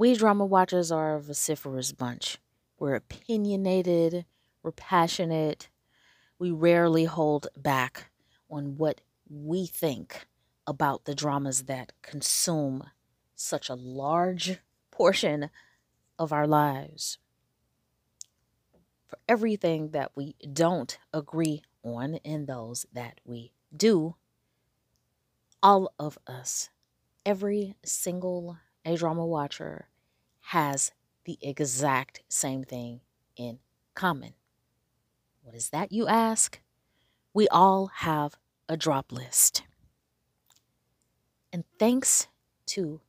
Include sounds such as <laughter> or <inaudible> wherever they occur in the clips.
We drama watchers are a vociferous bunch. We're opinionated, we're passionate, we rarely hold back on what we think about the dramas that consume such a large portion of our lives. For everything that we don't agree on and those that we do, all of us, every single A drama watcher, has the exact same thing in common. What is that, you ask? We all have a drop list. And thanks to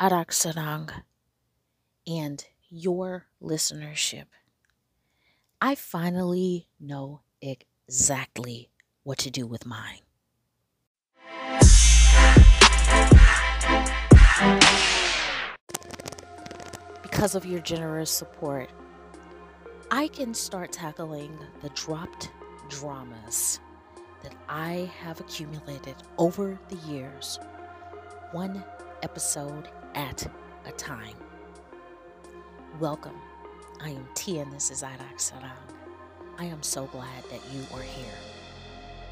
Airaksarang and your listenership, I finally know exactly what to do with mine. Because of your generous support, I can start tackling the dropped dramas that I have accumulated over the years, one episode at a time. Welcome. I am T and this is Airaksarang. I am so glad that you are here.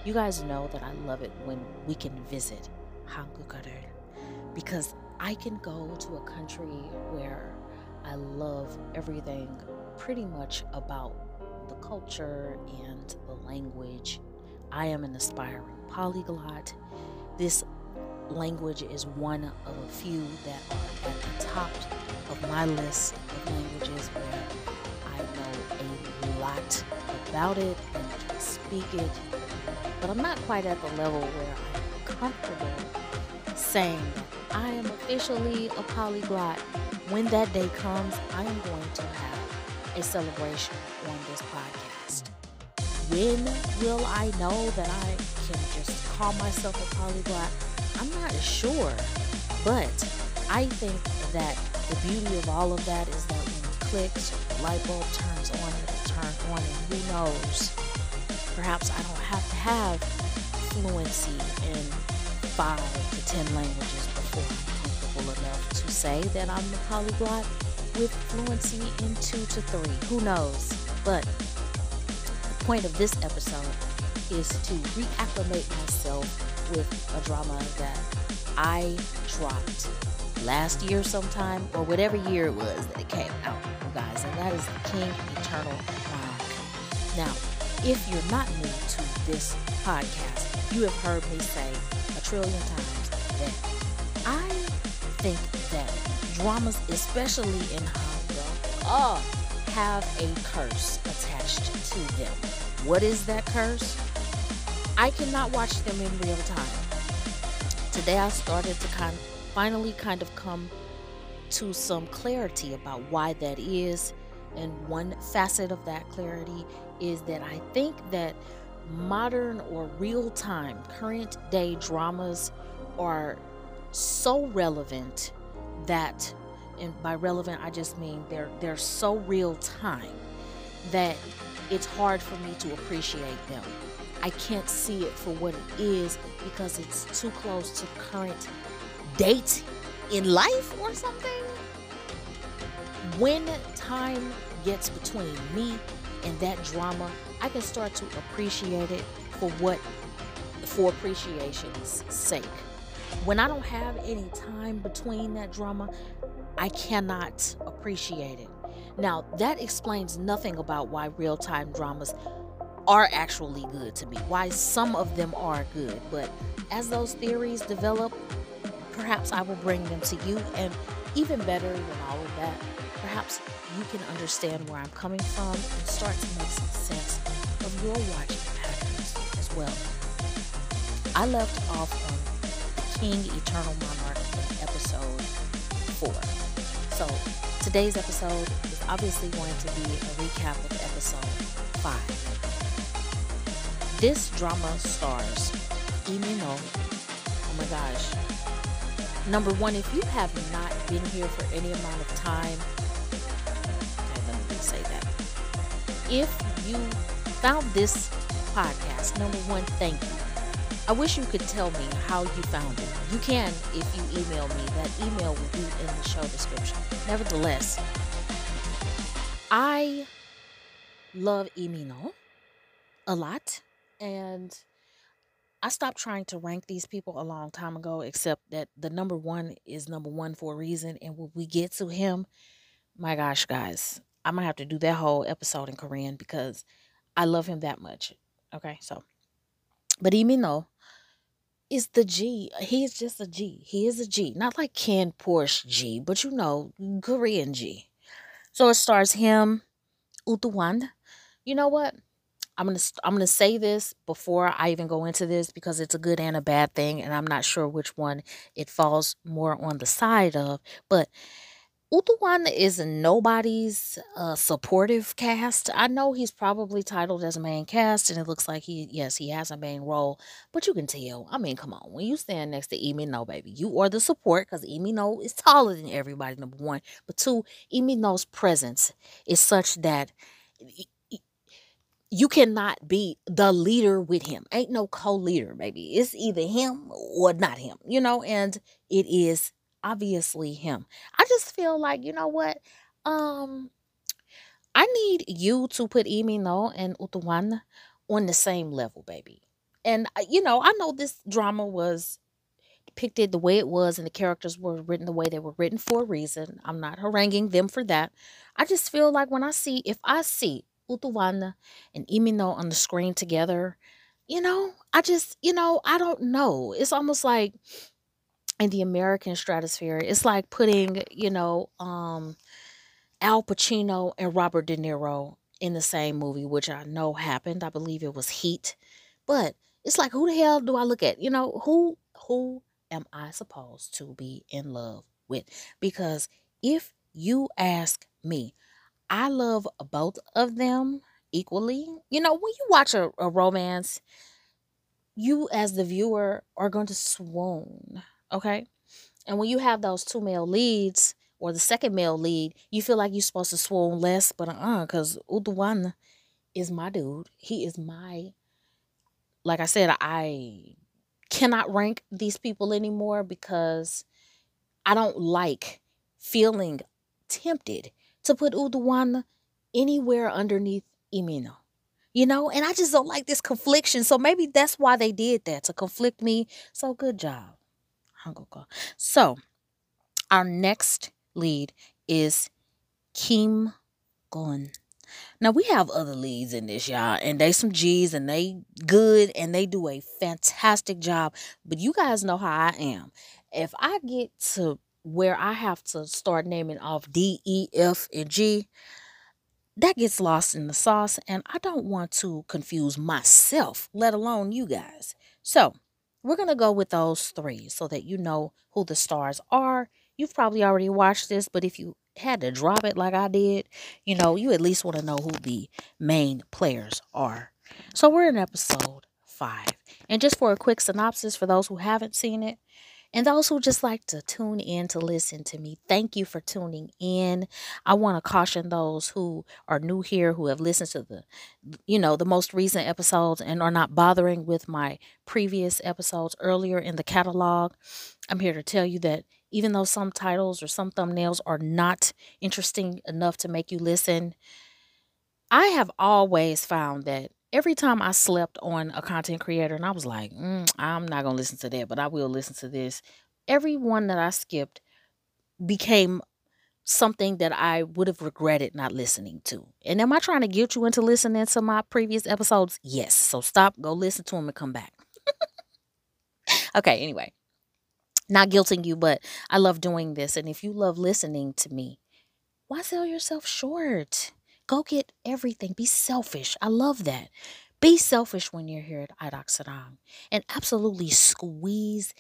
You guys know that I love it when we can visit Hangukarer because I can go to a country where I love everything pretty much about the culture and the language. I am an aspiring polyglot. This language is one of a few that are at the top of my list of languages where I know a lot about it and can speak it, but I'm not quite at the level where I'm comfortable saying I am officially a polyglot. When that day comes, I am going to have a celebration on this podcast. When will I know that I can just call myself a polyglot? I'm not sure, but I think that the beauty of all of that is that when it clicks, the light bulb turns on, and it will turn on, and who knows? Perhaps I don't have to have fluency in five to ten languages before say that I'm a polyglot with fluency in two to three. Who knows? But the point of this episode is to reacclimate myself with a drama that I dropped last year sometime or whatever year it was that it came out, you guys, and that is the King Eternal Monarch. Now, if you're not new to this podcast, you have heard me say a trillion times that I think that dramas, especially in Hangul, oh, have a curse attached to them. What is that curse? I cannot watch them in real time. Today I started to kind finally kind of come to some clarity about why that is. And one facet of that clarity is that I think that modern or real time, current day dramas are so relevant that and by relevant I just mean they're they're so real time that it's hard for me to appreciate them. I can't see it for what it is because it's too close to current date in life or something. When time gets between me and that drama, I can start to appreciate it for what for appreciation's sake. When I don't have any time between that drama, I cannot appreciate it. Now, that explains nothing about why real time dramas are actually good to me, why some of them are good. But as those theories develop, perhaps I will bring them to you. And even better than all of that, perhaps you can understand where I'm coming from and start to make some sense of your watching patterns as well. I left off on King Eternal Monarch in episode 4. So today's episode is obviously going to be a recap of episode 5. This drama stars Lee Min-ho. Oh my gosh. Number one, if you have not been here for any amount of time, okay, let me say that. If you found this podcast, number one, thank you. I wish you could tell me how you found it. You can if you email me. That email will be in the show description. nevertheless, I love Lee Min-ho a lot. And I stopped trying to rank these people a long time ago, except that the number one is number one for a reason. And when we get to him, my gosh, guys, I'm gonna have to do that whole episode in Korean because I love him that much. Okay, so but Lee Min-ho is the G. He is just a G. He is a G. Not like Ken Porsche G, but you know, Korean G. So it stars him, Woo Do-hwan. You know what? I'm gonna I'm gonna say this before I even go into this because it's a good and a bad thing, and I'm not sure which one it falls more on the side of. But Woo Do-hwan is nobody's uh, supportive cast. I know he's probably titled as a main cast, and it looks like he, yes, he has a main role, but you can tell. I mean, come on, when you stand next to Lee Min-ho, baby, you are the support because Lee Min-ho is taller than everybody, number one. But two, Lee Min-ho's presence is such that you cannot be the leader with him. Ain't no co-leader, baby. It's either him or not him, you know, and it is obviously him. I just feel like, you know what? Um I need you to put Lee Min-ho and Woo Do-hwan on the same level, baby. And uh, you know, I know this drama was depicted the way it was and the characters were written the way they were written for a reason. I'm not haranguing them for that. I just feel like when I see if I see Woo Do-hwan and Lee Min-ho on the screen together, you know, I just, you know, I don't know. It's almost like in the American stratosphere, it's like putting, you know, um, Al Pacino and Robert De Niro in the same movie, which I know happened. I believe it was Heat. But it's like who the hell do I look at? You know, who who am I supposed to be in love with? Because if you ask me, I love both of them equally. You know, when you watch a, a romance, you as the viewer are going to swoon Okay. And when you have those two male leads or the second male lead, you feel like you're supposed to swoon less, but uh-uh because Woo Do-hwan is my dude. He is my like I said, I cannot rank these people anymore because I don't like feeling tempted to put Woo Do-hwan anywhere underneath Lee Min-ho. You know, and I just don't like this confliction. So maybe that's why they did that to conflict me. So good job. So, our next lead is Kim Go-eun. Now we have other leads in this, y'all, and they some G's and they good and they do a fantastic job. But you guys know how I am. If I get to where I have to start naming off D, E, F, and G, that gets lost in the sauce, and I don't want to confuse myself, let alone you guys. So we're going to go with those three so that you know who the stars are. You've probably already watched this, but if you had to drop it like I did, you know, you at least want to know who the main players are. So we're in episode five. And just for a quick synopsis for those who haven't seen it, and those who just like to tune in to listen to me, thank you for tuning in. I want to caution those who are new here, who have listened to the, you know, the most recent episodes and are not bothering with my previous episodes earlier in the catalog. I'm here to tell you that even though some titles or some thumbnails are not interesting enough to make you listen, I have always found that every time I slept on a content creator and I was like, mm, I'm not going to listen to that, but I will listen to this. Every one that I skipped became something that I would have regretted not listening to. And am I trying to guilt you into listening to my previous episodes? Yes. So stop, go listen to them and come back. <laughs> okay, anyway. Not guilting you, but I love doing this. And if you love listening to me, why sell yourself short? Go get everything. Be selfish. I love that. Be selfish when you're here at Idoc and absolutely squeeze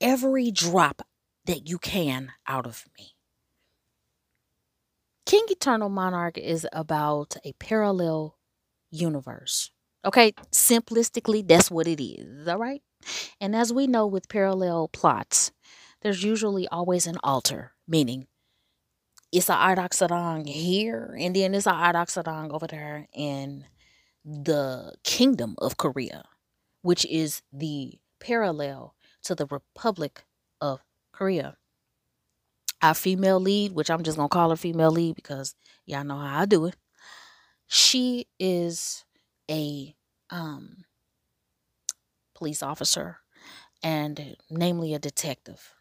every drop that you can out of me. King Eternal Monarch is about a parallel universe. Okay, simplistically, that's what it is, all right? And as we know with parallel plots, there's usually always an alter, meaning it's a Ardoxodon here, and then it's a Ardoxodon over there in the Kingdom of Korea, which is the parallel to the Republic of Korea. our female lead, which I'm just gonna call her female lead because y'all know how I do it. She is a um, police officer and namely a detective.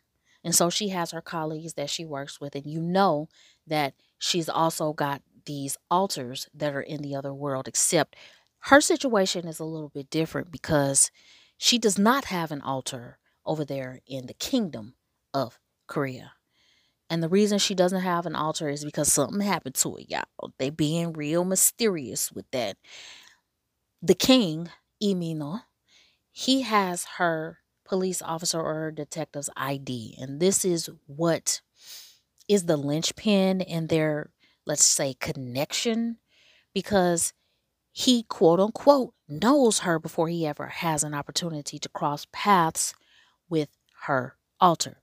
And so she has her colleagues that she works with, and you know that she's also got these altars that are in the other world, except her situation is a little bit different because she does not have an altar over there in the kingdom of Korea. And the reason she doesn't have an altar is because something happened to it, y'all. They being real mysterious with that. The king, Lee Min-ho, he has her police officer or detective's ID. And this is what is the linchpin in their, let's say, connection. Because he, quote unquote, knows her before he ever has an opportunity to cross paths with her altar.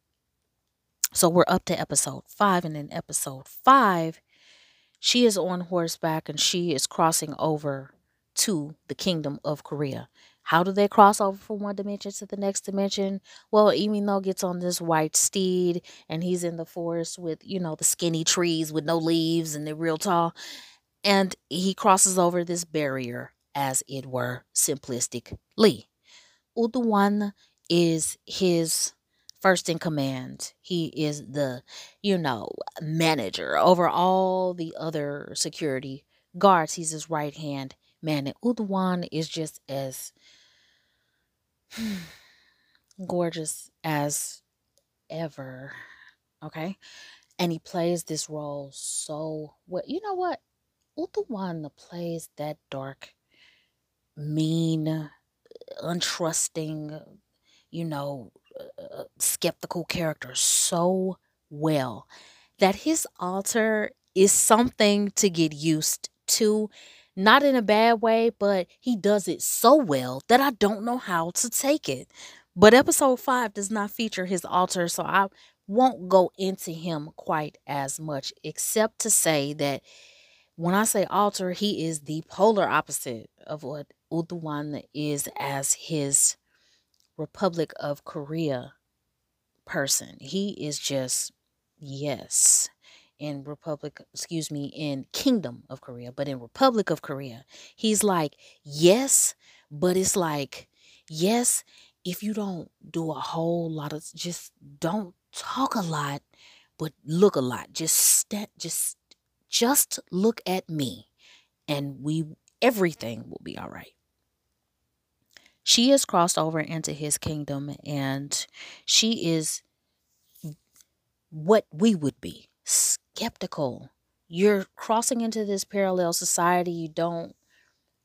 So we're up to episode five, and in episode five, she is on horseback and she is crossing over to the kingdom of Korea. How do they cross over from one dimension to the next dimension? Well, Lee Min-ho gets on this white steed and he's in the forest with, you know, the skinny trees with no leaves and they're real tall. And he crosses over this barrier, as it were, simplistically. Woo Do-hwan is his first in command. He is the, you know, manager over all the other security guards. He's his right hand man. And Woo Do-hwan is just as <sighs> gorgeous as ever. Okay. And he plays this role so well. You know what? Woo Do-hwan plays that dark, mean, untrusting, you know, uh, skeptical character so well that his altar is something to get used to. Not in a bad way, but he does it so well that I don't know how to take it. But episode five does not feature his altar, so I won't go into him quite as much, except to say that when I say altar, he is the polar opposite of what Woo Do-hwan is as his Republic of Korea person. He is just, yes, in Republic, excuse me, in Kingdom of Korea, but in Republic of Korea, he's like, yes, but it's like, yes, if you don't do a whole lot of, just don't talk a lot, but look a lot. Just st- just, just look at me, and we, everything will be all right she has crossed over into his kingdom and she is what we would be skeptical. You're crossing into this parallel society, you don't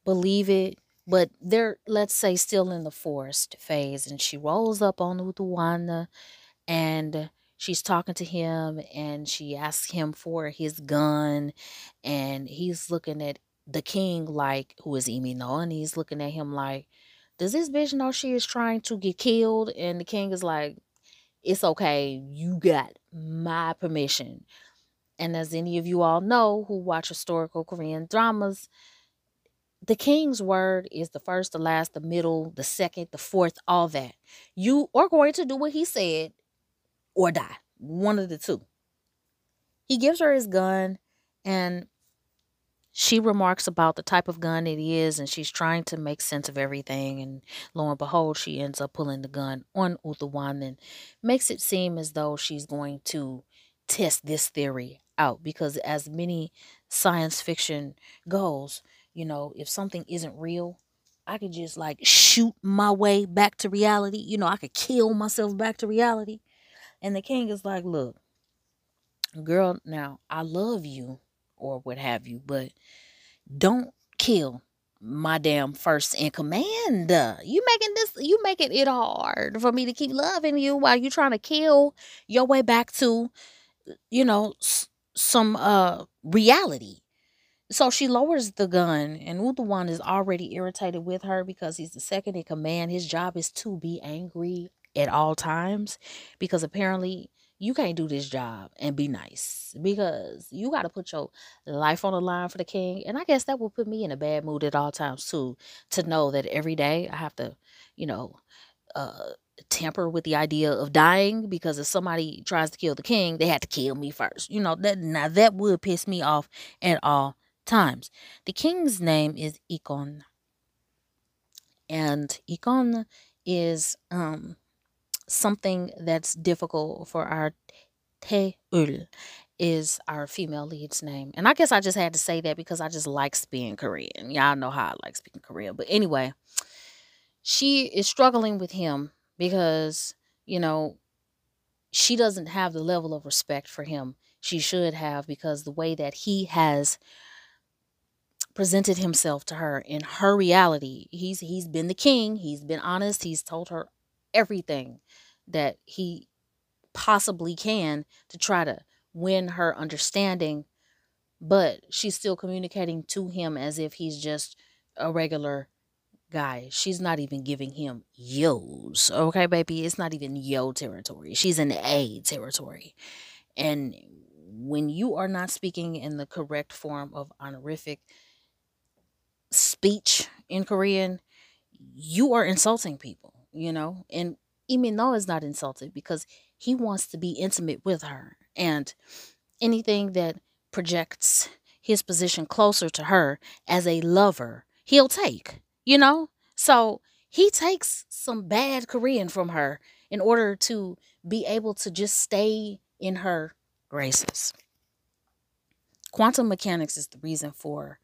believe it, but they're, let's say, still in the forest phase. And she rolls up on Uduwana and she's talking to him and she asks him for his gun and he's looking at the king like who is Lee Min-ho and he's looking at him like does this bitch know she is trying to get killed? And the king is like, it's okay. You got my permission. And as any of you all know who watch historical Korean dramas, the king's word is the first, the last, the middle, the second, the fourth, all that. You are going to do what he said or die. One of the two. He gives her his gun and she remarks about the type of gun it is and she's trying to make sense of everything and lo and behold she ends up pulling the gun on Woo Do-hwan and makes it seem as though she's going to test this theory out because as many science fiction goes you know if something isn't real I could just like shoot my way back to reality you know I could kill myself back to reality and the king is like look girl now I love you or what have you. But don't kill my damn first in command. You making this, you making it hard for me to keep loving you while you trying to kill your way back to, you know, some uh reality. So she lowers the gun, and Woo Do-hwan is already irritated with her because he's the second in command. His job is to be angry at all times because apparently you can't do this job and be nice because you got to put your life on the line for the king. And I guess that will put me in a bad mood at all times too, to know that every day I have to, you know, uh, tamper with the idea of dying because if somebody tries to kill the king, they had to kill me first. You know, that now that would piss me off at all times. The king's name is Lee Gon. And Lee Gon is um something that's difficult for our Tae-eul is our female lead's name. And I guess I just had to say that because I just like speaking Korean. Y'all know how I like speaking Korean. But anyway, she is struggling with him because, you know, she doesn't have the level of respect for him she should have because the way that he has presented himself to her in her reality he's he's been the king he's been honest he's told her everything that he possibly can to try to win her understanding but she's still communicating to him as if he's just a regular guy. She's not even giving him yo's. Okay, baby? It's not even yo territory. She's in A territory. And when you are not speaking in the correct form of honorific speech in Korean, you are insulting people, you know? And Lee Min-ho is not insulted because he wants to be intimate with her. And anything that projects his position closer to her as a lover, he'll take you know? So he takes some bad Korean from her in order to be able to just stay in her graces. Quantum mechanics is the reason for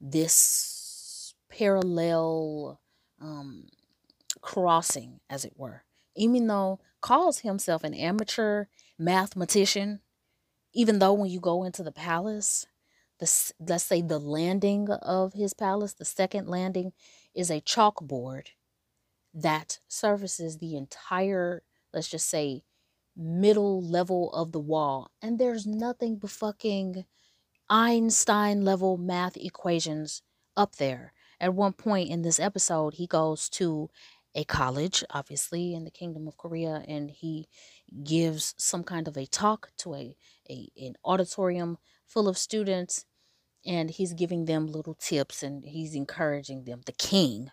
this parallel um, crossing, as it were. Even though calls himself an amateur mathematician, even though when you go into the palace, the let's say the landing of his palace, the second landing, is a chalkboard that surfaces the entire, let's just say, middle level of the wall. And there's nothing but fucking Einstein level math equations up there. At one point in this episode, he goes to a college, obviously, in the Kingdom of Korea, and he gives some kind of a talk to a, a an auditorium full of students and he's giving them little tips and he's encouraging them the king.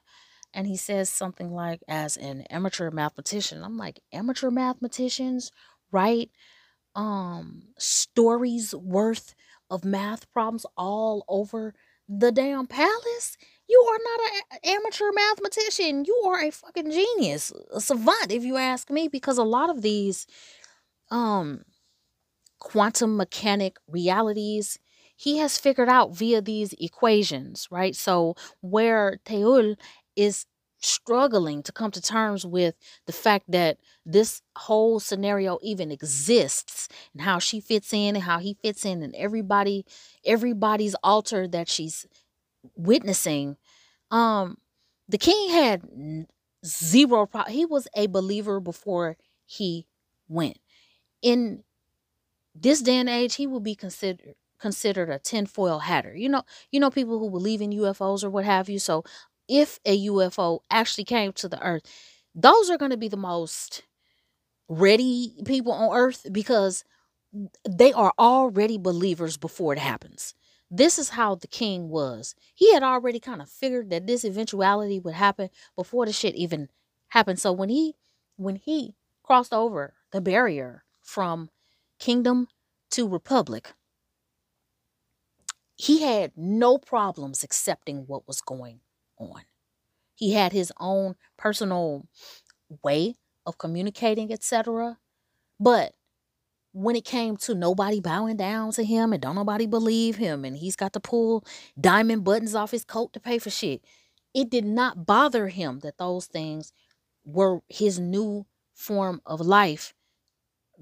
And he says something like as an amateur mathematician i'm like amateur mathematicians write um stories worth of math problems all over the damn palace? You are not an amateur mathematician. You are a fucking genius a savant if you ask me because a lot of these um quantum mechanic realities he has figured out via these equations, right? So where Tae-eul is struggling to come to terms with the fact that this whole scenario even exists and how she fits in and how he fits in and everybody everybody's altar that she's witnessing um the king had zero pro- he was a believer before he went in this day and age he will be considered considered a tinfoil hatter. You know, you know people who believe in UFOs or what have you. So if a UFO actually came to the earth, those are going to be the most ready people on earth because they are already believers before it happens. This is how the king was. He had already kind of figured that this eventuality would happen before the shit even happened. So when he when he crossed over the barrier from kingdom to republic, he had no problems accepting what was going on. He had his own personal way of communicating, etc. But when it came to nobody bowing down to him and don't nobody believe him, and he's got to pull diamond buttons off his coat to pay for shit, it did not bother him that those things were his new form of life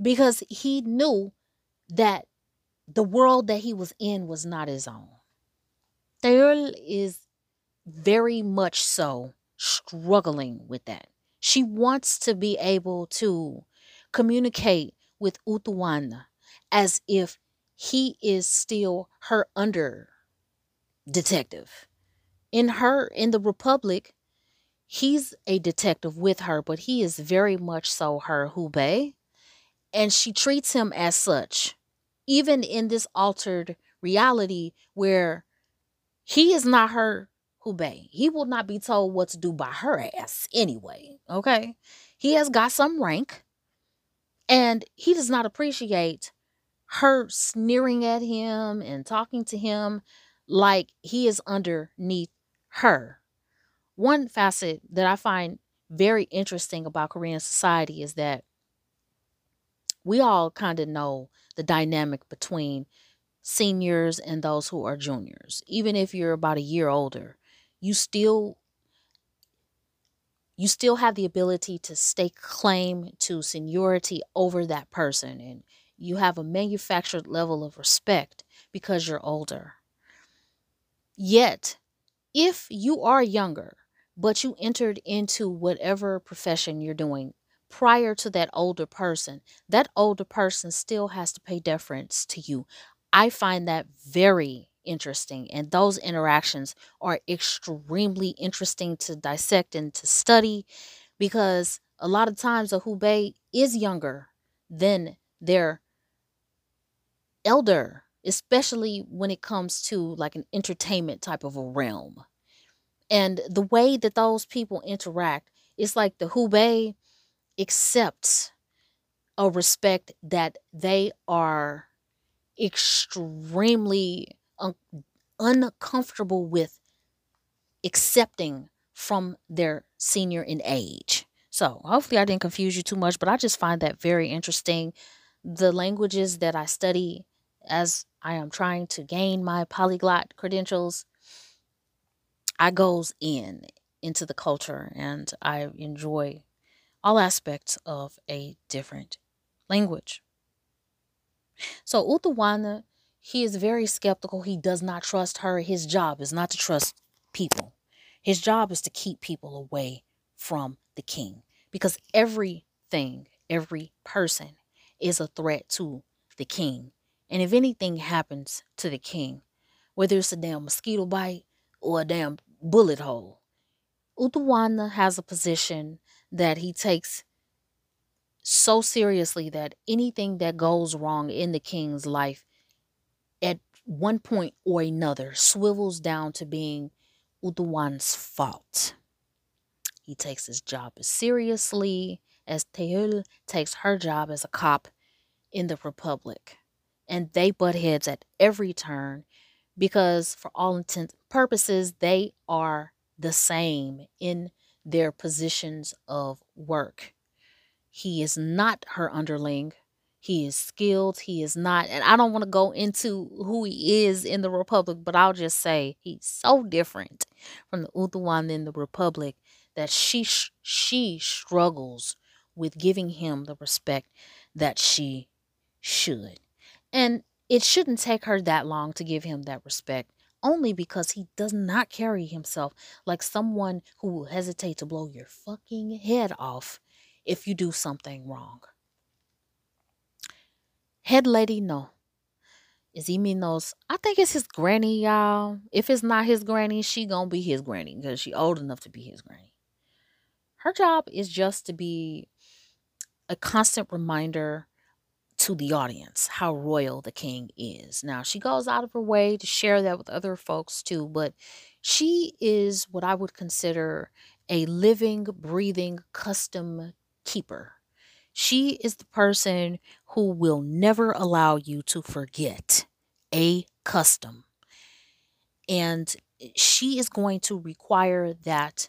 because he knew that the world that he was in was not his own. Tae-eul is very much so struggling with that. She wants to be able to communicate with Utuwana as if he is still her under detective. In her, in the Republic, he's a detective with her, but he is very much so her hube. And she treats him as such even in this altered reality where he is not her hube. He will not be told what to do by her ass anyway. Okay. he has got some rank and he does not appreciate her sneering at him and talking to him like he is underneath her. One facet that I find very interesting about Korean society is that we all kind of know the dynamic between seniors and those who are juniors. Even if you're about a year older, you still you still have the ability to stake claim to seniority over that person and you have a manufactured level of respect because you're older. Yet, if you are younger, but you entered into whatever profession you're doing prior to that older person, that older person still has to pay deference to you. I find that very interesting, and those interactions are extremely interesting to dissect and to study because a lot of times a hubei is younger than their elder, especially when it comes to like an entertainment type of a realm. And the way that those people interact, it's like the hubei accepts a respect that they are extremely un- uncomfortable with accepting from their senior in age. So, hopefully, I didn't confuse you too much, but I just find that very interesting. The languages that I study as I am trying to gain my polyglot credentials, I goes in into the culture and I enjoy all aspects of a different language. So Utawana, he is very skeptical. He does not trust her. His job is not to trust people. His job is to keep people away from the king because everything, every person is a threat to the king. And if anything happens to the king, whether it's a damn mosquito bite or a damn bullet hole, Utawana has a position that he takes so seriously that anything that goes wrong in the king's life at one point or another swivels down to being Woo Do-hwan's fault. He takes his job as seriously as Tae-eul takes her job as a cop in the Republic. And they butt heads at every turn because, for all intents and purposes, they are the same in their positions of work. He is not her underling. He is skilled. He is not, and I don't want to go into who he is in the Republic, but I'll just say he's so different from the Woo Do-hwan in the Republic that she she struggles with giving him the respect that she should. And it shouldn't take her that long to give him that respect only because he does not carry himself like someone who will hesitate to blow your fucking head off if you do something wrong. Head lady, no. Is he mean those? I think it's his granny, y'all. If it's not his granny, she gonna be his granny because she old enough to be his granny. Her job is just to be a constant reminder to the audience how royal the king is. Now, she goes out of her way to share that with other folks too, but she is what I would consider a living, breathing custom keeper. She is the person who will never allow you to forget a custom. And she is going to require that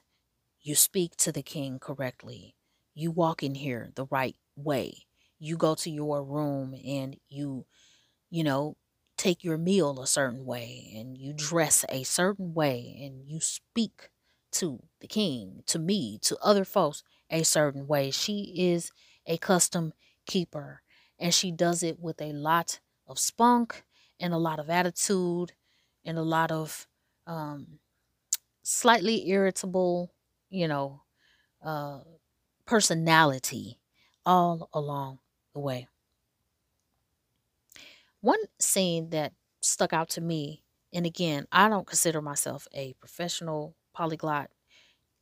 you speak to the king correctly. You walk in here the right way you go to your room and you, you know, take your meal a certain way and you dress a certain way and you speak to the king, to me, to other folks a certain way. She is a custom keeper and she does it with a lot of spunk and a lot of attitude and a lot of um, slightly irritable, you know, uh, personality all along the way. One scene that stuck out to me, and again, I don't consider myself a professional polyglot,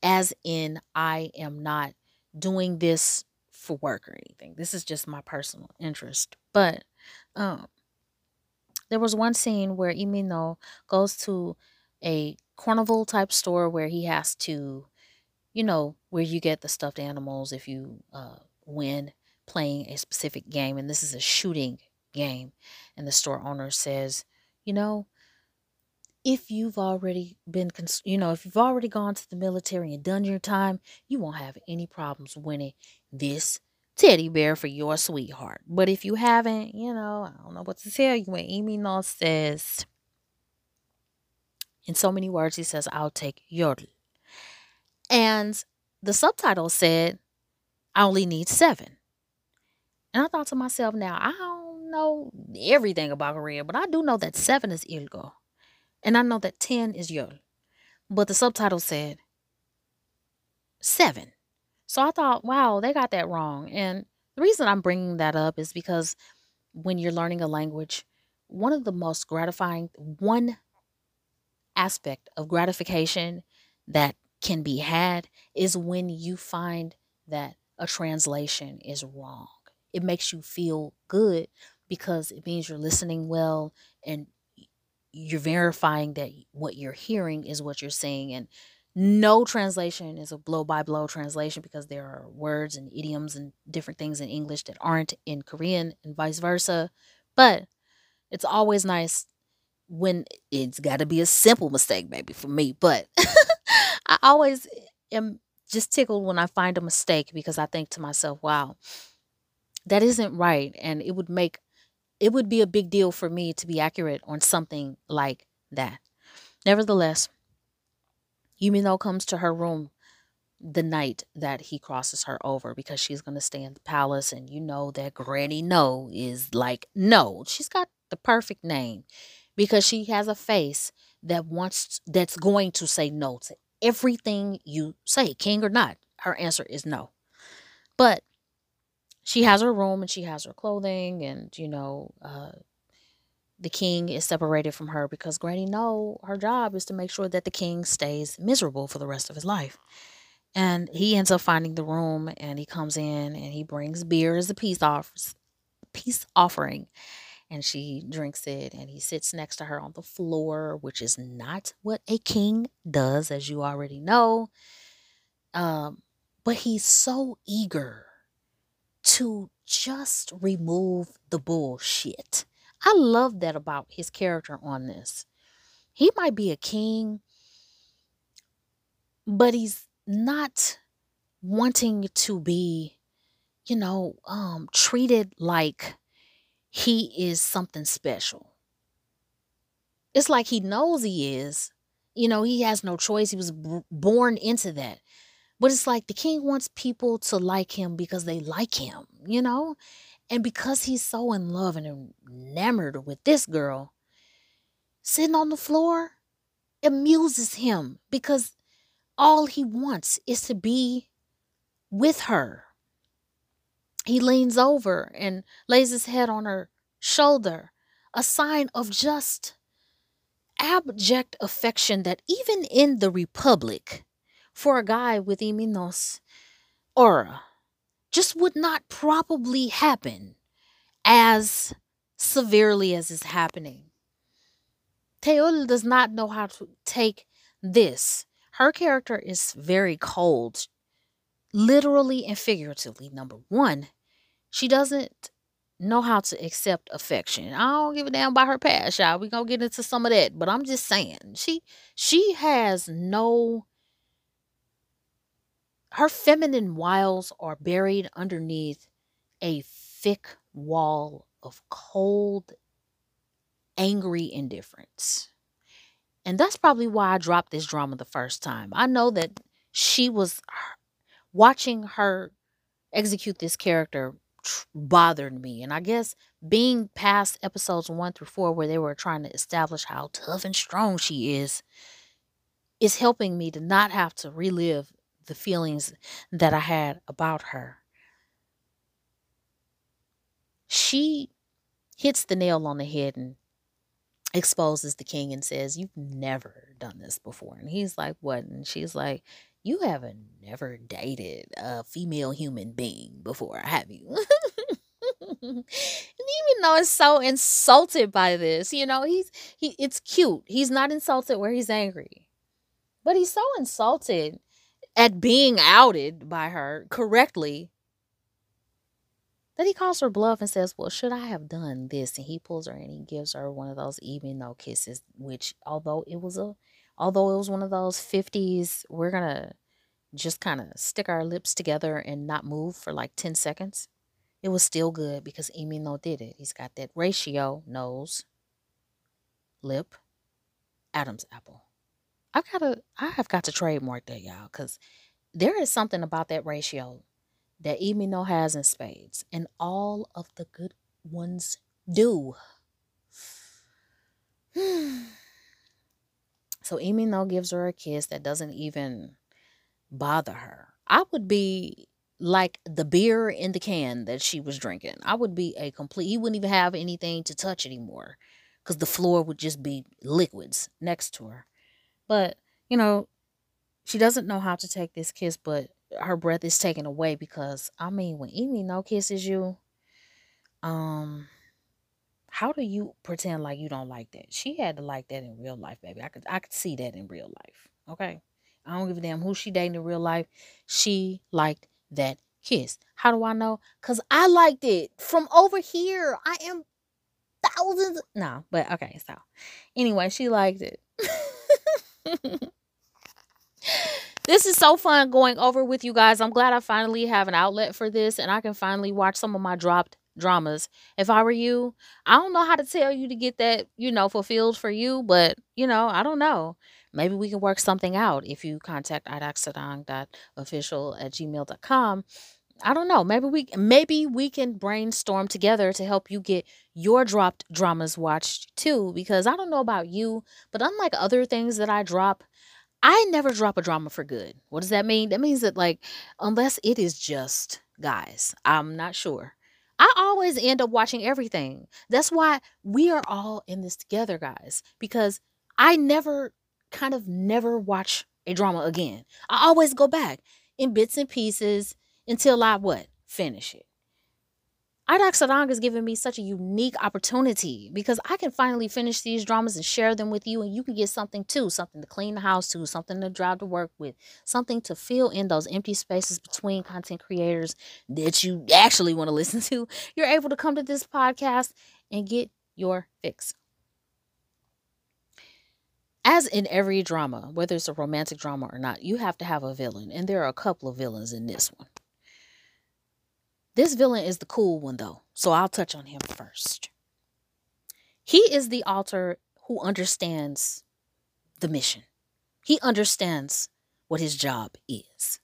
as in, I am not doing this for work or anything. This is just my personal interest. But um, there was one scene where Lee Min-ho goes to a carnival type store where he has to you know, where you get the stuffed animals if you uh, win playing a specific game. And this is a shooting game. And the store owner says, you know, if you've already been, cons- you know, if you've already gone to the military and done your time, you won't have any problems winning this teddy bear for your sweetheart. But if you haven't, you know, I don't know what to tell you. When Imi says, in so many words, he says, I'll take yodel. And the subtitle said, I only need seven. And I thought to myself, now, I don't know everything about Korean, but I do know that seven is ilgo. And I know that 10 is yodel. But the subtitle said seven. So I thought, wow, they got that wrong. And the reason I'm bringing that up is because when you're learning a language, one of the most gratifying, one aspect of gratification that can be had is when you find that a translation is wrong. It makes you feel good because it means you're listening well and you're verifying that what you're hearing is what you're saying and no translation is a blow by blow translation because there are words and idioms and different things in English that aren't in Korean and vice versa. But it's always nice when it's got to be a simple mistake, maybe for me. But <laughs> I always am just tickled when I find a mistake because I think to myself, wow, that isn't right. And it would make, it would be a big deal for me to be accurate on something like that. Nevertheless, Yumino comes to her room the night that he crosses her over because she's going to stay in the palace. And you know that Granny No is like, no, she's got the perfect name because she has a face that wants that's going to say no to everything you say, king or not. Her answer is no. But she has her room and she has her clothing and you know uh, the king is separated from her because granny no her job is to make sure that the king stays miserable for the rest of his life. And he ends up finding the room and he comes in and he brings beer as a peace offers peace offering. And she drinks it and he sits next to her on the floor which is not what a king does as you already know. Um, but he's so eager to just remove the bullshit i love that about his character on this he might be a king but he's not wanting to be you know um treated like he is something special. It's like he knows he is. You know, he has no choice. He was b- born into that. But it's like the king wants people to like him because they like him, you know? And because he's so in love and enamored with this girl, sitting on the floor amuses him because all he wants is to be with her he leans over and lays his head on her shoulder, a sign of just abject affection that even in the Republic, for a guy with Lee Min-ho's aura, just would not probably happen as severely as is happening. Tae-eul does not know how to take this. Her character is very cold literally and figuratively. Number one, she doesn't know how to accept affection. I don't give a damn about her past, y'all. We gonna get into some of that, but I'm just saying she she has no. Her feminine wiles are buried underneath a thick wall of cold, angry indifference. And that's probably why I dropped this drama the first time. I know that she was watching her execute this character bothered me. And I guess being past episodes one through four, where they were trying to establish how tough and strong she is, is helping me to not have to relive the feelings that I had about her. She hits the nail on the head and exposes the king and says, You've never done this before. And he's like, What? And she's like, you haven't never dated a female human being before, have you? <laughs> and even though it's so insulted by this, you know, he's he it's cute. He's not insulted where he's angry. But he's so insulted at being outed by her correctly that he calls her bluff and says, Well, should I have done this? And he pulls her and he gives her one of those even though kisses, which although it was a although it was one of those 50s, we're gonna just kind of stick our lips together and not move for like 10 seconds. It was still good because Lee No did it. He's got that ratio, nose, lip, Adam's apple. I gotta I have got to trademark that, y'all, because there is something about that ratio that Lee Min-ho has in spades, and all of the good ones do. <sighs> so Lee Min-ho gives her a kiss that doesn't even bother her. I would be like the beer in the can that she was drinking. I would be a complete, he wouldn't even have anything to touch anymore because the floor would just be liquids next to her. But, you know, she doesn't know how to take this kiss, but her breath is taken away because, I mean, when Lee Min-ho kisses you, um, how do you pretend like you don't like that? She had to like that in real life, baby. I could I could see that in real life. Okay. I don't give a damn who she dating in real life. She liked that kiss. How do I know? Because I liked it from over here. I am thousands. No, but okay. So anyway, she liked it. <laughs> <laughs> this is so fun going over with you guys. I'm glad I finally have an outlet for this and I can finally watch some of my dropped dramas. If I were you, I don't know how to tell you to get that, you know, fulfilled for you, but, you know, I don't know maybe we can work something out if you contact Airaksarang.official at gmail.com. I don't know. Maybe we maybe we can brainstorm together to help you get your dropped dramas watched too. Because I don't know about you, but unlike other things that I drop, I never drop a drama for good. What does that mean? That means that like unless it is just guys, I'm not sure. I always end up watching everything. That's why we are all in this together, guys. Because I never kind of never watch a drama again. I always go back in bits and pieces until I what? Finish it. Sarang has given me such a unique opportunity because I can finally finish these dramas and share them with you, and you can get something too something to clean the house to, something to drive to work with, something to fill in those empty spaces between content creators that you actually want to listen to. <laughs> You're able to come to this podcast and get your fix as in every drama, whether it's a romantic drama or not, you have to have a villain. And there are a couple of villains in this one. This villain is the cool one, though. So I'll touch on him first. He is the alter who understands the mission, he understands what his job is.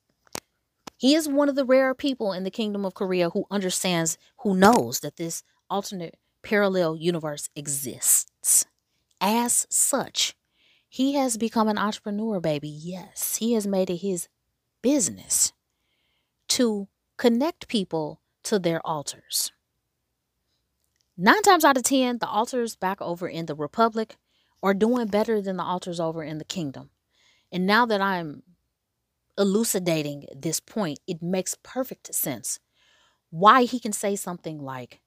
He is one of the rare people in the kingdom of Korea who understands, who knows that this alternate parallel universe exists. As such, he has become an entrepreneur, baby. Yes, he has made it his business to connect people to their alters. Nine times out of ten, the alters back over in the Republic are doing better than the alters over in the kingdom. And now that I'm elucidating this point, it makes perfect sense why he can say something like,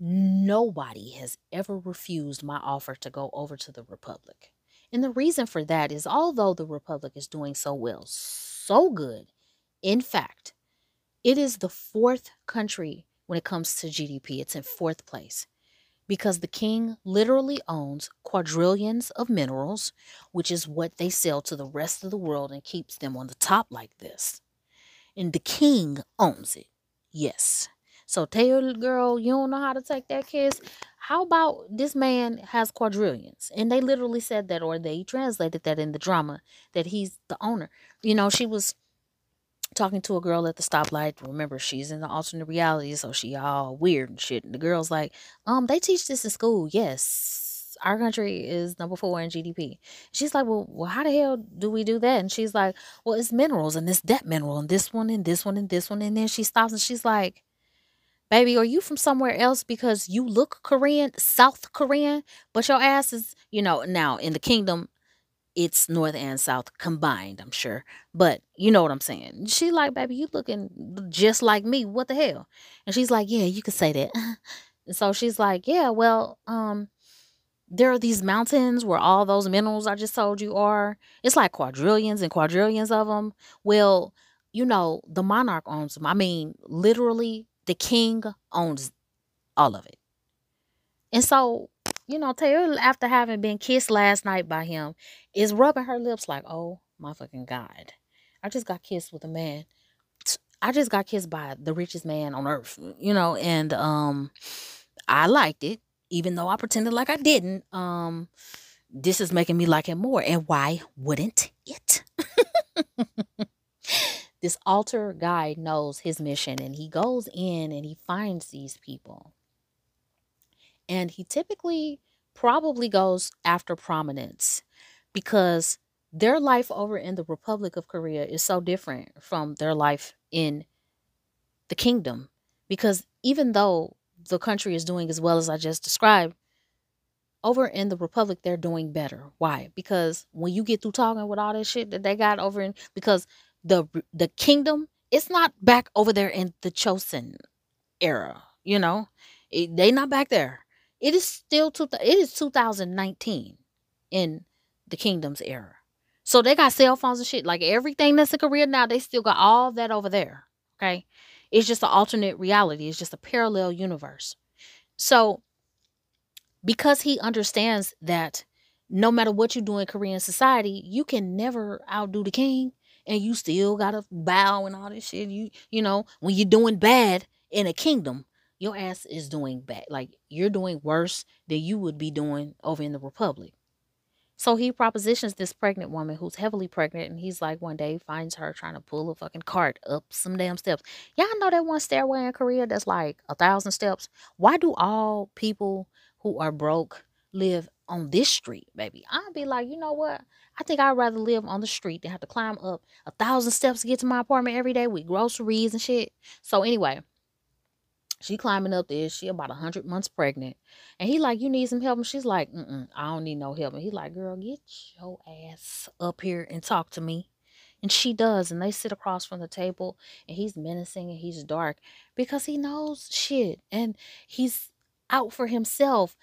Nobody has ever refused my offer to go over to the Republic. And the reason for that is although the Republic is doing so well, so good, in fact, it is the fourth country when it comes to GDP. It's in fourth place because the king literally owns quadrillions of minerals, which is what they sell to the rest of the world and keeps them on the top like this. And the king owns it. Yes. So tell girl, you don't know how to take that kiss. How about this man has quadrillions? And they literally said that, or they translated that in the drama that he's the owner. You know, she was talking to a girl at the stoplight. Remember, she's in the alternate reality, so she all weird and shit. And the girl's like, um, they teach this in school. Yes. Our country is number four in GDP. She's like, well, well, how the hell do we do that? And she's like, well, it's minerals and this that mineral and this one and this one and this one. And then she stops and she's like, Baby, are you from somewhere else because you look Korean, South Korean, but your ass is, you know, now in the kingdom, it's North and South combined, I'm sure. But you know what I'm saying. She like, baby, you looking just like me. What the hell? And she's like, yeah, you could say that. <laughs> and so she's like, yeah, well, um, there are these mountains where all those minerals I just told you are. It's like quadrillions and quadrillions of them. Well, you know, the monarch owns them. I mean, literally, the king owns all of it. And so, you know, Taeul, after having been kissed last night by him, is rubbing her lips like, oh my fucking God. I just got kissed with a man. I just got kissed by the richest man on earth, you know, and um I liked it, even though I pretended like I didn't. Um this is making me like him more. And why wouldn't it? <laughs> this alter guy knows his mission and he goes in and he finds these people. And he typically probably goes after prominence because their life over in the Republic of Korea is so different from their life in the kingdom. Because even though the country is doing as well as I just described, over in the Republic, they're doing better. Why? Because when you get through talking with all that shit that they got over in, because the the kingdom, it's not back over there in the Joseon era. You know, it, they not back there. It is still two. It is 2019 in the kingdom's era. So they got cell phones and shit. Like everything that's in Korea now, they still got all that over there. Okay. It's just an alternate reality. It's just a parallel universe. So because he understands that no matter what you do in Korean society, you can never outdo the king and you still gotta bow and all this shit. You you know, when you're doing bad in a kingdom, your ass is doing bad. Like you're doing worse than you would be doing over in the republic. So he propositions this pregnant woman who's heavily pregnant, and he's like, one day finds her trying to pull a fucking cart up some damn steps. Y'all know that one stairway in Korea that's like a thousand steps. Why do all people who are broke live on this street, baby? I'd be like, you know what? I think I'd rather live on the street than have to climb up a thousand steps to get to my apartment every day with groceries and shit. So anyway, she climbing up there. She about a hundred months pregnant, and he like, "You need some help?" And she's like, Mm-mm, "I don't need no help." And he like, "Girl, get your ass up here and talk to me." And she does, and they sit across from the table, and he's menacing and he's dark because he knows shit, and he's out for himself,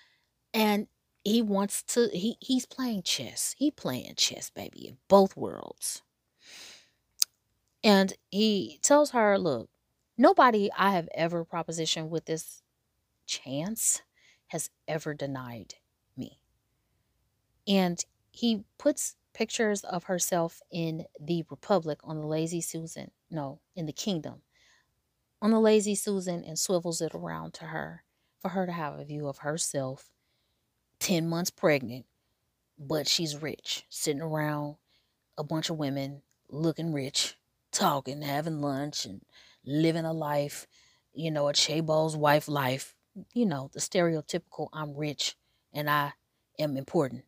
and he wants to. He he's playing chess. He playing chess, baby, in both worlds. And he tells her, "Look, Nobody I have ever propositioned with this chance has ever denied me. And he puts pictures of herself in the Republic on the Lazy Susan, no, in the Kingdom, on the Lazy Susan and swivels it around to her for her to have a view of herself, 10 months pregnant, but she's rich, sitting around a bunch of women looking rich, talking, having lunch, and living a life, you know, a chaebol's wife life, you know, the stereotypical I'm rich and I am important.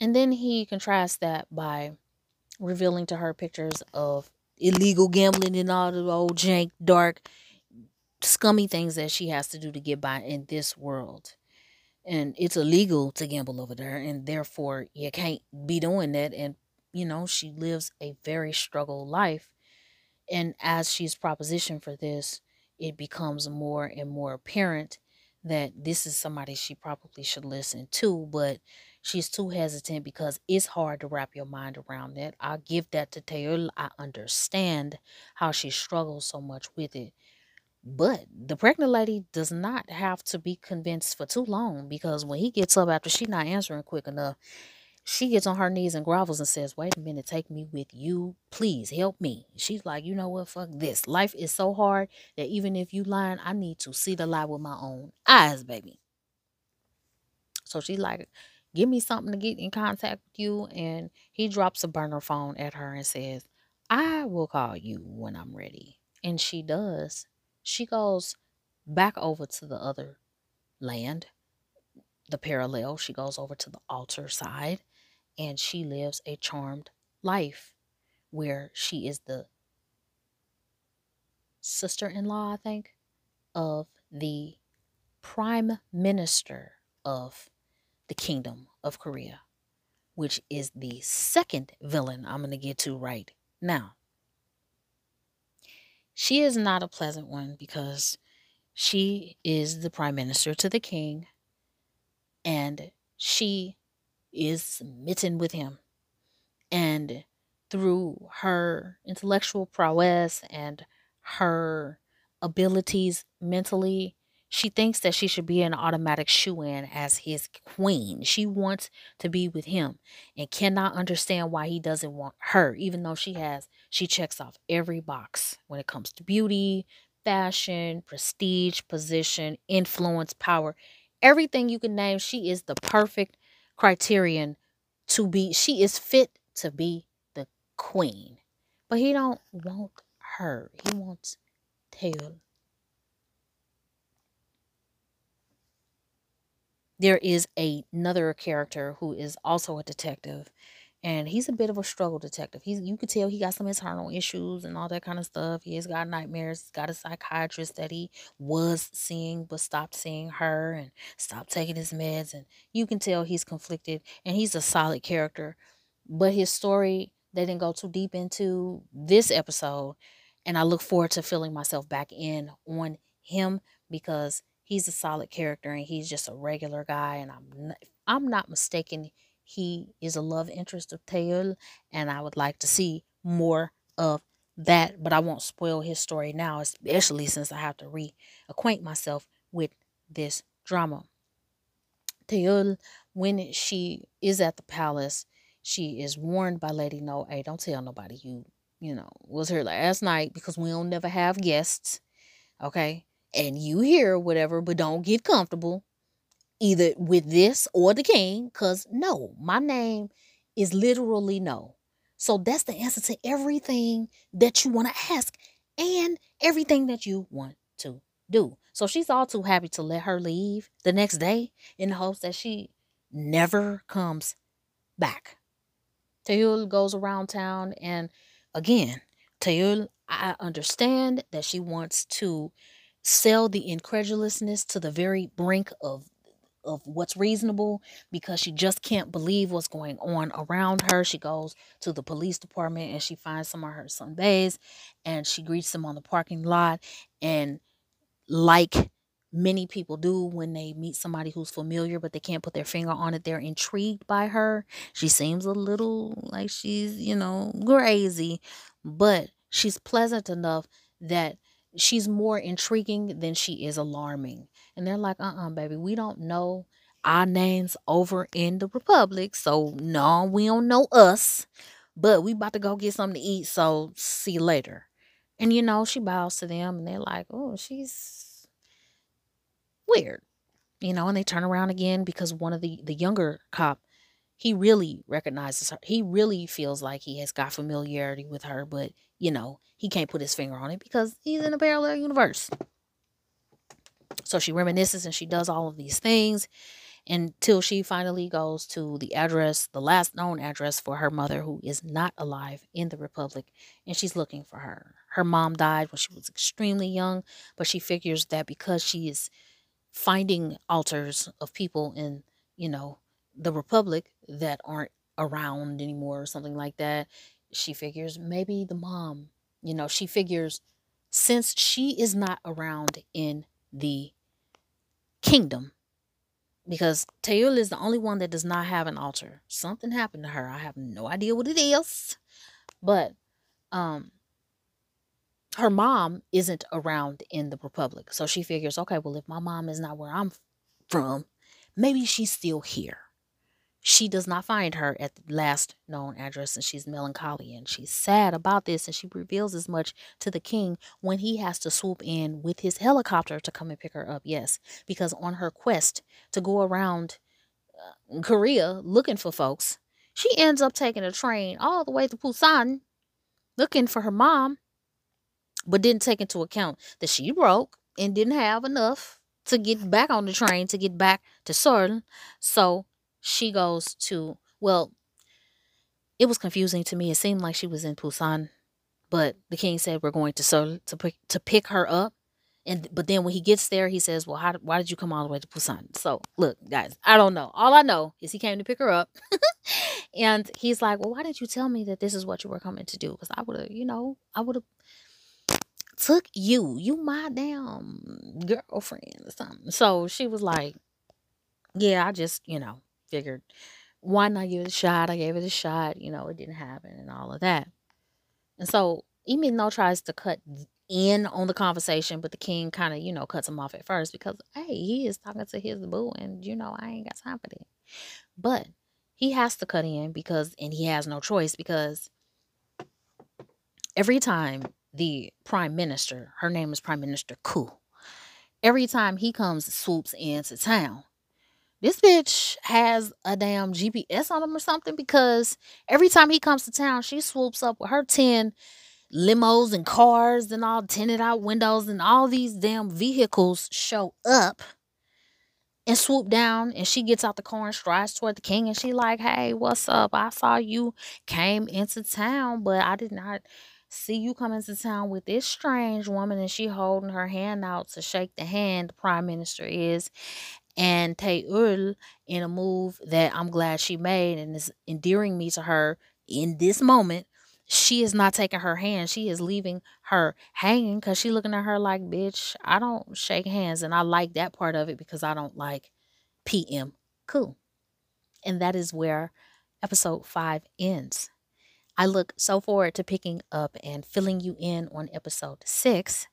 And then he contrasts that by revealing to her pictures of illegal gambling and all the old jank, dark, scummy things that she has to do to get by in this world. And it's illegal to gamble over there, and therefore you can't be doing that. And, you know, she lives a very struggle life and as she's propositioned for this, it becomes more and more apparent that this is somebody she probably should listen to, but she's too hesitant because it's hard to wrap your mind around that. i give that to Taeul. I understand how she struggles so much with it. But the pregnant lady does not have to be convinced for too long because when he gets up after she not answering quick enough, she gets on her knees and grovels and says, Wait a minute, take me with you. Please help me. She's like, You know what? Fuck this. Life is so hard that even if you lying, I need to see the lie with my own eyes, baby. So she's like, Give me something to get in contact with you. And he drops a burner phone at her and says, I will call you when I'm ready. And she does. She goes back over to the other land, the parallel. She goes over to the alter side and she lives a charmed life where she is the sister in law, I think, of the prime minister of the kingdom of Korea, which is the second villain I'm going to get to right now. She is not a pleasant one because she is the prime minister to the king and she is smitten with him. And through her intellectual prowess and her abilities mentally, she thinks that she should be an automatic shoo in as his queen. She wants to be with him and cannot understand why he doesn't want her, even though she has, she checks off every box when it comes to beauty, fashion, prestige, position, influence, power, everything you can name. She is the perfect criterion to be, she is fit to be the queen. But he don't want her. He wants Taeul. there is a, another character who is also a detective and he's a bit of a struggle detective. He's you could tell he got some internal issues and all that kind of stuff. He has got nightmares. He's got a psychiatrist that he was seeing but stopped seeing her and stopped taking his meds and you can tell he's conflicted and he's a solid character. But his story they didn't go too deep into this episode and I look forward to filling myself back in on him because he's a solid character and he's just a regular guy and I'm not, I'm not mistaken he is a love interest of Taeul and I would like to see more of that but I won't spoil his story now especially since I have to reacquaint myself with this drama. Taeul when she is at the palace she is warned by Lady No, hey, don't tell nobody you, you know, was here last night because we don't never have guests. Okay and you hear whatever, but don't get comfortable either with this or the king, because no, my name is literally no. So that's the answer to everything that you want to ask and everything that you want to do. So she's all too happy to let her leave the next day in the hopes that she never comes back. Taeul goes around town and again, Taeul, I understand that she wants to sell the incredulousness to the very brink of of what's reasonable because she just can't believe what's going on around her. She goes to the police department and she finds some of her sunbaes and she greets them on the parking lot and like many people do when they meet somebody who's familiar but they can't put their finger on it they're intrigued by her she seems a little like she's you know crazy but she's pleasant enough that she's more intriguing than she is alarming. And they're like, uh uh baby, we don't know our names over in the Republic. So, no, we don't know us. But we about to go get something to eat. So, see you later. And, you know, she bows to them and they're like, oh, she's weird. You know, and they turn around again because one of the, the younger cop, he really recognizes her. He really feels like he has got familiarity with her, but you know, he can't put his finger on it because he's in a parallel universe. So she reminisces and she does all of these things until she finally goes to the address, the last known address for her mother, who is not alive in the Republic, and she's looking for her. Her mom died when she was extremely young, but she figures that because she is finding alters of people in, you know, the Republic that aren't around anymore or something like that, she figures maybe the mom, you know, she figures since she is not around in the kingdom, because Taeul is the only one that does not have an alter. Something happened to her. I have no idea what it is, but um, her mom isn't around in the Republic. So she figures, okay, well, if my mom is not where I'm from, maybe she's still here she does not find her at the last known address and she's melancholy and she's sad about this and she reveals as much to the king when he has to swoop in with his helicopter to come and pick her up yes because on her quest to go around uh, korea looking for folks she ends up taking a train all the way to busan looking for her mom but didn't take into account that she broke and didn't have enough to get back on the train to get back to Seoul. So she goes to, well, it was confusing to me. It seemed like she was in Busan, but the king said we're going to Seoul to pick, to pick her up. And but then when he gets there, he says, "Well, how, why did you come all the way to Busan?" So look, guys, I don't know. All I know is he came to pick her up, <laughs> and he's like, "Well, why didn't you tell me that this is what you were coming to do? Because I would have, you know, I would have took you, you my damn girlfriend or something." So she was like, yeah, I just, you know, figured why not give it a shot? I gave it a shot, you know, it didn't happen and all of that. And so Emino tries to cut in on the conversation, but the king kind of, you know, cuts him off at first because, hey, he is talking to his boo, and you know, I ain't got time for that. But he has to cut in because, and he has no choice because every time the prime minister, her name is Prime Minister Ku, every time he comes, swoops into town, this bitch has a damn GPS on him or something because every time he comes to town, she swoops up with her 10 limos and cars and all tinted out windows and all these damn vehicles show up and swoop down and she gets out the car and strides toward the king and she like hey what's up? I saw you came into town but i did not see you come into town with this strange woman. And she holding her hand out to shake the hand the prime minister is and Taeul in a move that I'm glad she made and is endearing me to her in this moment. She is not taking her hand. She is leaving her hanging because she looking at her like, bitch, I don't shake hands. And I like that part of it because I don't like PM. Cool. And that is where episode five ends. I look so forward to picking up and filling you in on episode six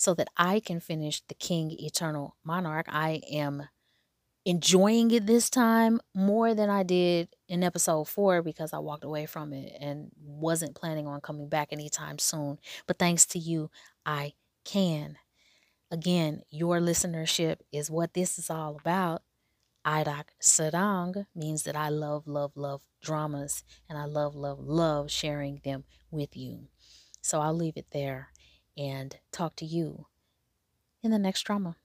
so that I can finish the King Eternal Monarch. I am enjoying it this time more than I did in episode four because I walked away from it and wasn't planning on coming back anytime soon. But thanks to you, I can. Again, your listenership is what this is all about. Idak Sarang means that I love, love, love dramas and I love, love, love sharing them with you. So I'll leave it there and talk to you in the next drama.